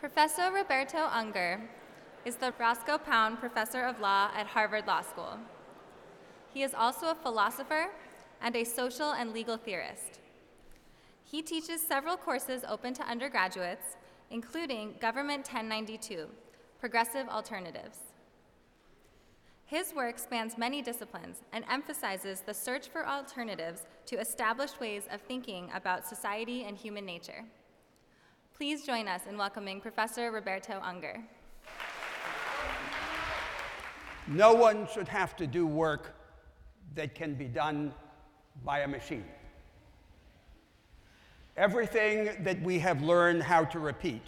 Professor Roberto Unger is the Roscoe Pound Professor of Law at Harvard Law School. He is also a philosopher and a social and legal theorist. He teaches several courses open to undergraduates, including Government 1092, Progressive Alternatives. His work spans many disciplines and emphasizes the search for alternatives to established ways of thinking about society and human nature. Please join us in welcoming Professor Roberto Unger. No one should have to do work that can be done by a machine. Everything that we have learned how to repeat,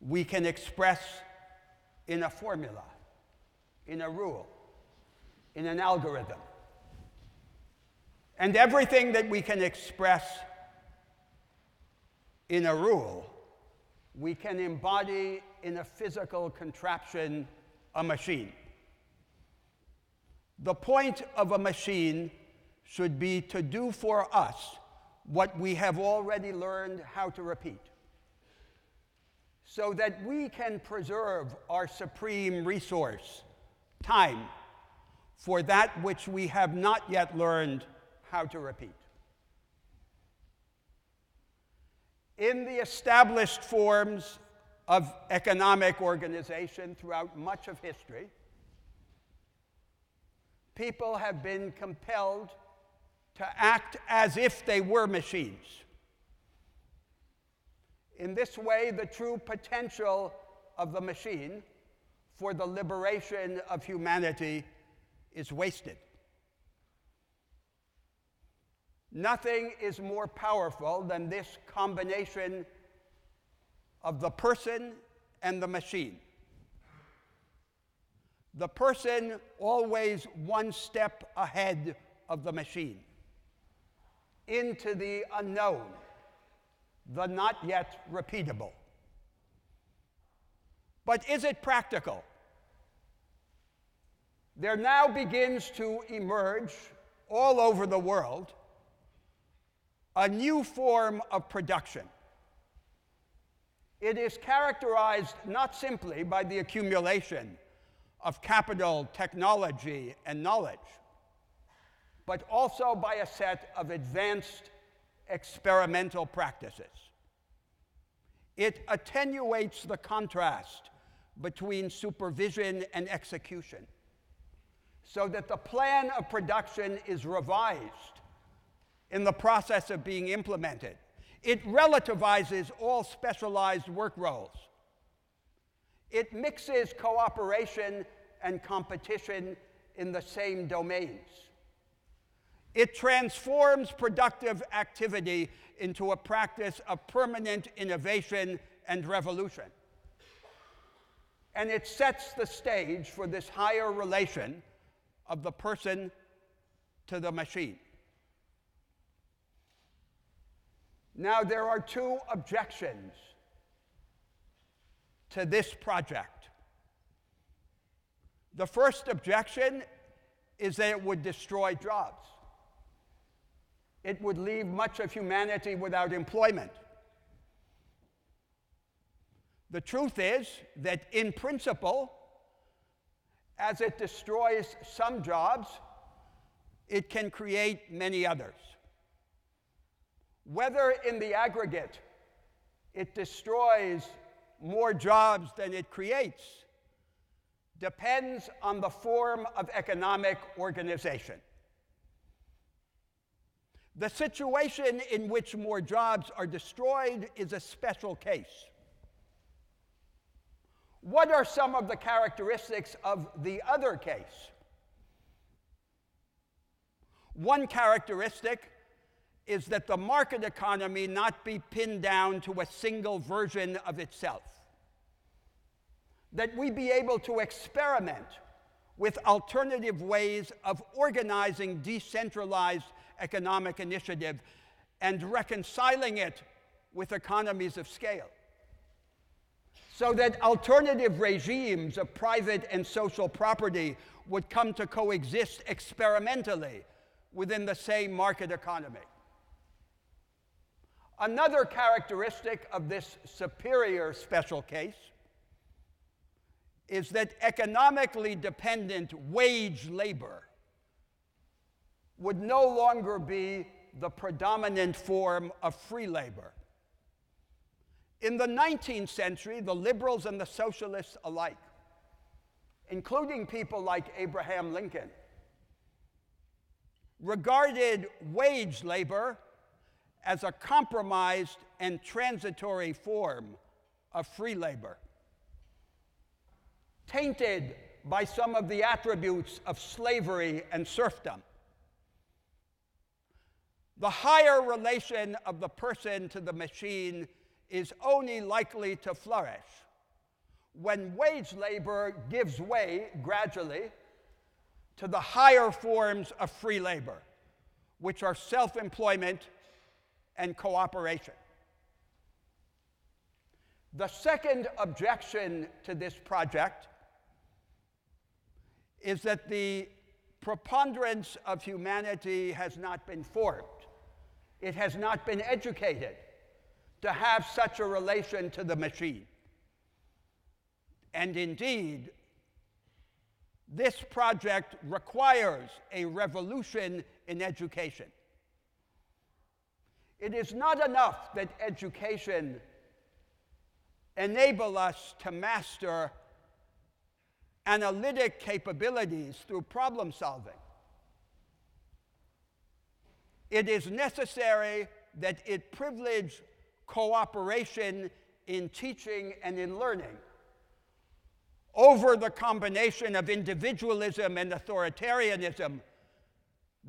we can express in a formula, in a rule, in an algorithm. And everything that we can express in a rule, we can embody in a physical contraption, a machine. The point of a machine should be to do for us what we have already learned how to repeat, so that we can preserve our supreme resource, time, for that which we have not yet learned how to repeat. In the established forms of economic organization throughout much of history, people have been compelled to act as if they were machines. In this way, the true potential of the machine for the liberation of humanity is wasted. Nothing is more powerful than this combination of the person and the machine. The person always one step ahead of the machine into the unknown, the not yet repeatable. But is it practical? There now begins to emerge all over the world a new form of production. It is characterized not simply by the accumulation of capital, technology, and knowledge, but also by a set of advanced experimental practices. It attenuates the contrast between supervision and execution so that the plan of production is revised in the process of being implemented. It relativizes all specialized work roles it mixes cooperation and competition in the same domains. It transforms productive activity into a practice of permanent innovation and revolution. And it sets the stage for this higher relation of the person to the machine. Now, there are two objections to this project. The first objection is that it would destroy jobs. It would leave much of humanity without employment. The truth is that, in principle, as it destroys some jobs, it can create many others. Whether in the aggregate it destroys more jobs than it creates depends on the form of economic organization. The situation in which more jobs are destroyed is a special case. What are some of the characteristics of the other case? One characteristic is that the market economy not be pinned down to a single version of itself. That we be able to experiment with alternative ways of organizing decentralized economic initiative and reconciling it with economies of scale. So that alternative regimes of private and social property would come to coexist experimentally within the same market economy. Another characteristic of this superior special case is that economically dependent wage labor would no longer be the predominant form of free labor. In the 19th century, the liberals and the socialists alike, including people like Abraham Lincoln, regarded wage labor as a compromised and transitory form of free labor, tainted by some of the attributes of slavery and serfdom. The higher relation of the person to the machine is only likely to flourish when wage labor gives way gradually to the higher forms of free labor, which are self employment and cooperation. The second objection to this project is that the preponderance of humanity has not been formed. It has not been educated to have such a relation to the machine. And indeed, this project requires a revolution in education. It is not enough that education enable us to master analytic capabilities through problem solving. It is necessary that it privilege cooperation in teaching and in learning over the combination of individualism and authoritarianism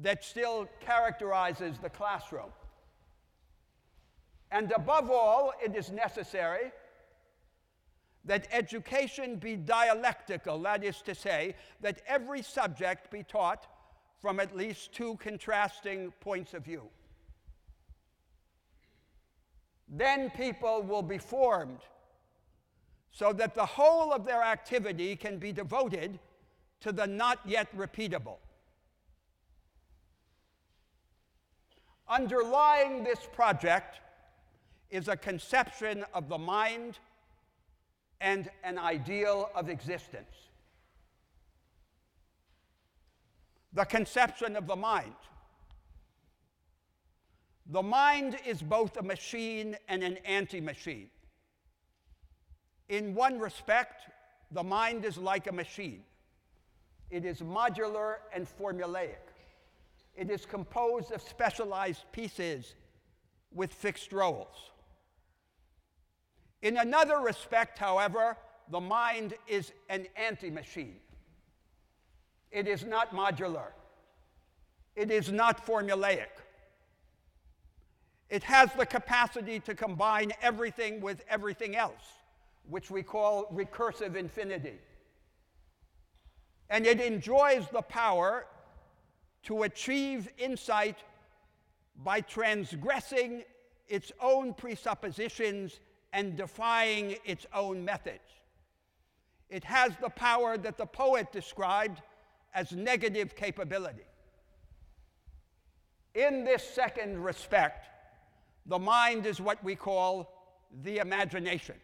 that still characterizes the classroom. And above all, it is necessary that education be dialectical, that is to say, that every subject be taught from at least two contrasting points of view. Then people will be formed so that the whole of their activity can be devoted to the not yet repeatable. Underlying this project is a conception of the mind and an ideal of existence. The conception of the mind. The mind is both a machine and an anti machine. In one respect, the mind is like a machine. It is modular and formulaic. It is composed of specialized pieces with fixed roles. In another respect, however, the mind is an anti machine. It is not modular, it is not formulaic. It has the capacity to combine everything with everything else, which we call recursive infinity. And it enjoys the power to achieve insight by transgressing its own presuppositions and defying its own methods. It has the power that the poet described as negative capability. In this second respect, the mind is what we call the imagination.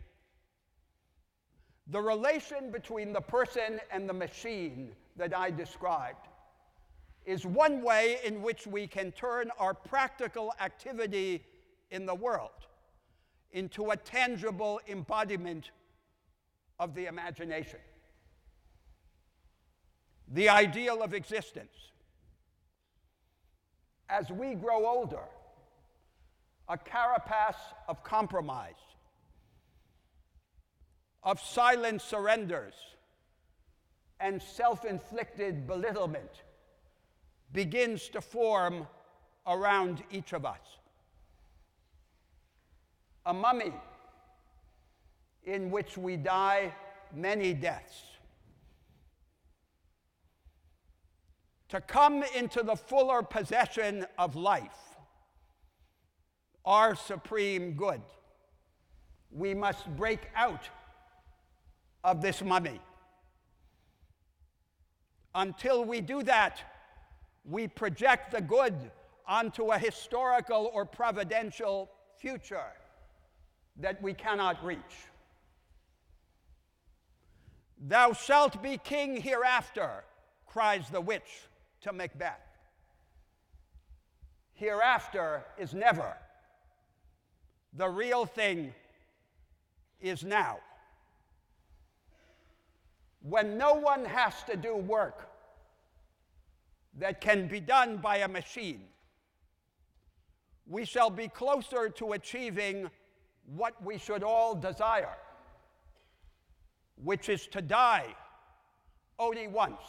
The relation between the person and the machine that I described is one way in which we can turn our practical activity in the world into a tangible embodiment of the imagination. The ideal of existence. As we grow older, a carapace of compromise, of silent surrenders, and self inflicted belittlement begins to form around each of us a mummy in which we die many deaths. To come into the fuller possession of life, our supreme good, we must break out of this mummy. Until we do that, we project the good onto a historical or providential future that we cannot reach. Thou shalt be king hereafter, cries the witch to Macbeth. Hereafter is never. The real thing is now. When no one has to do work that can be done by a machine, we shall be closer to achieving what we should all desire, which is to die only once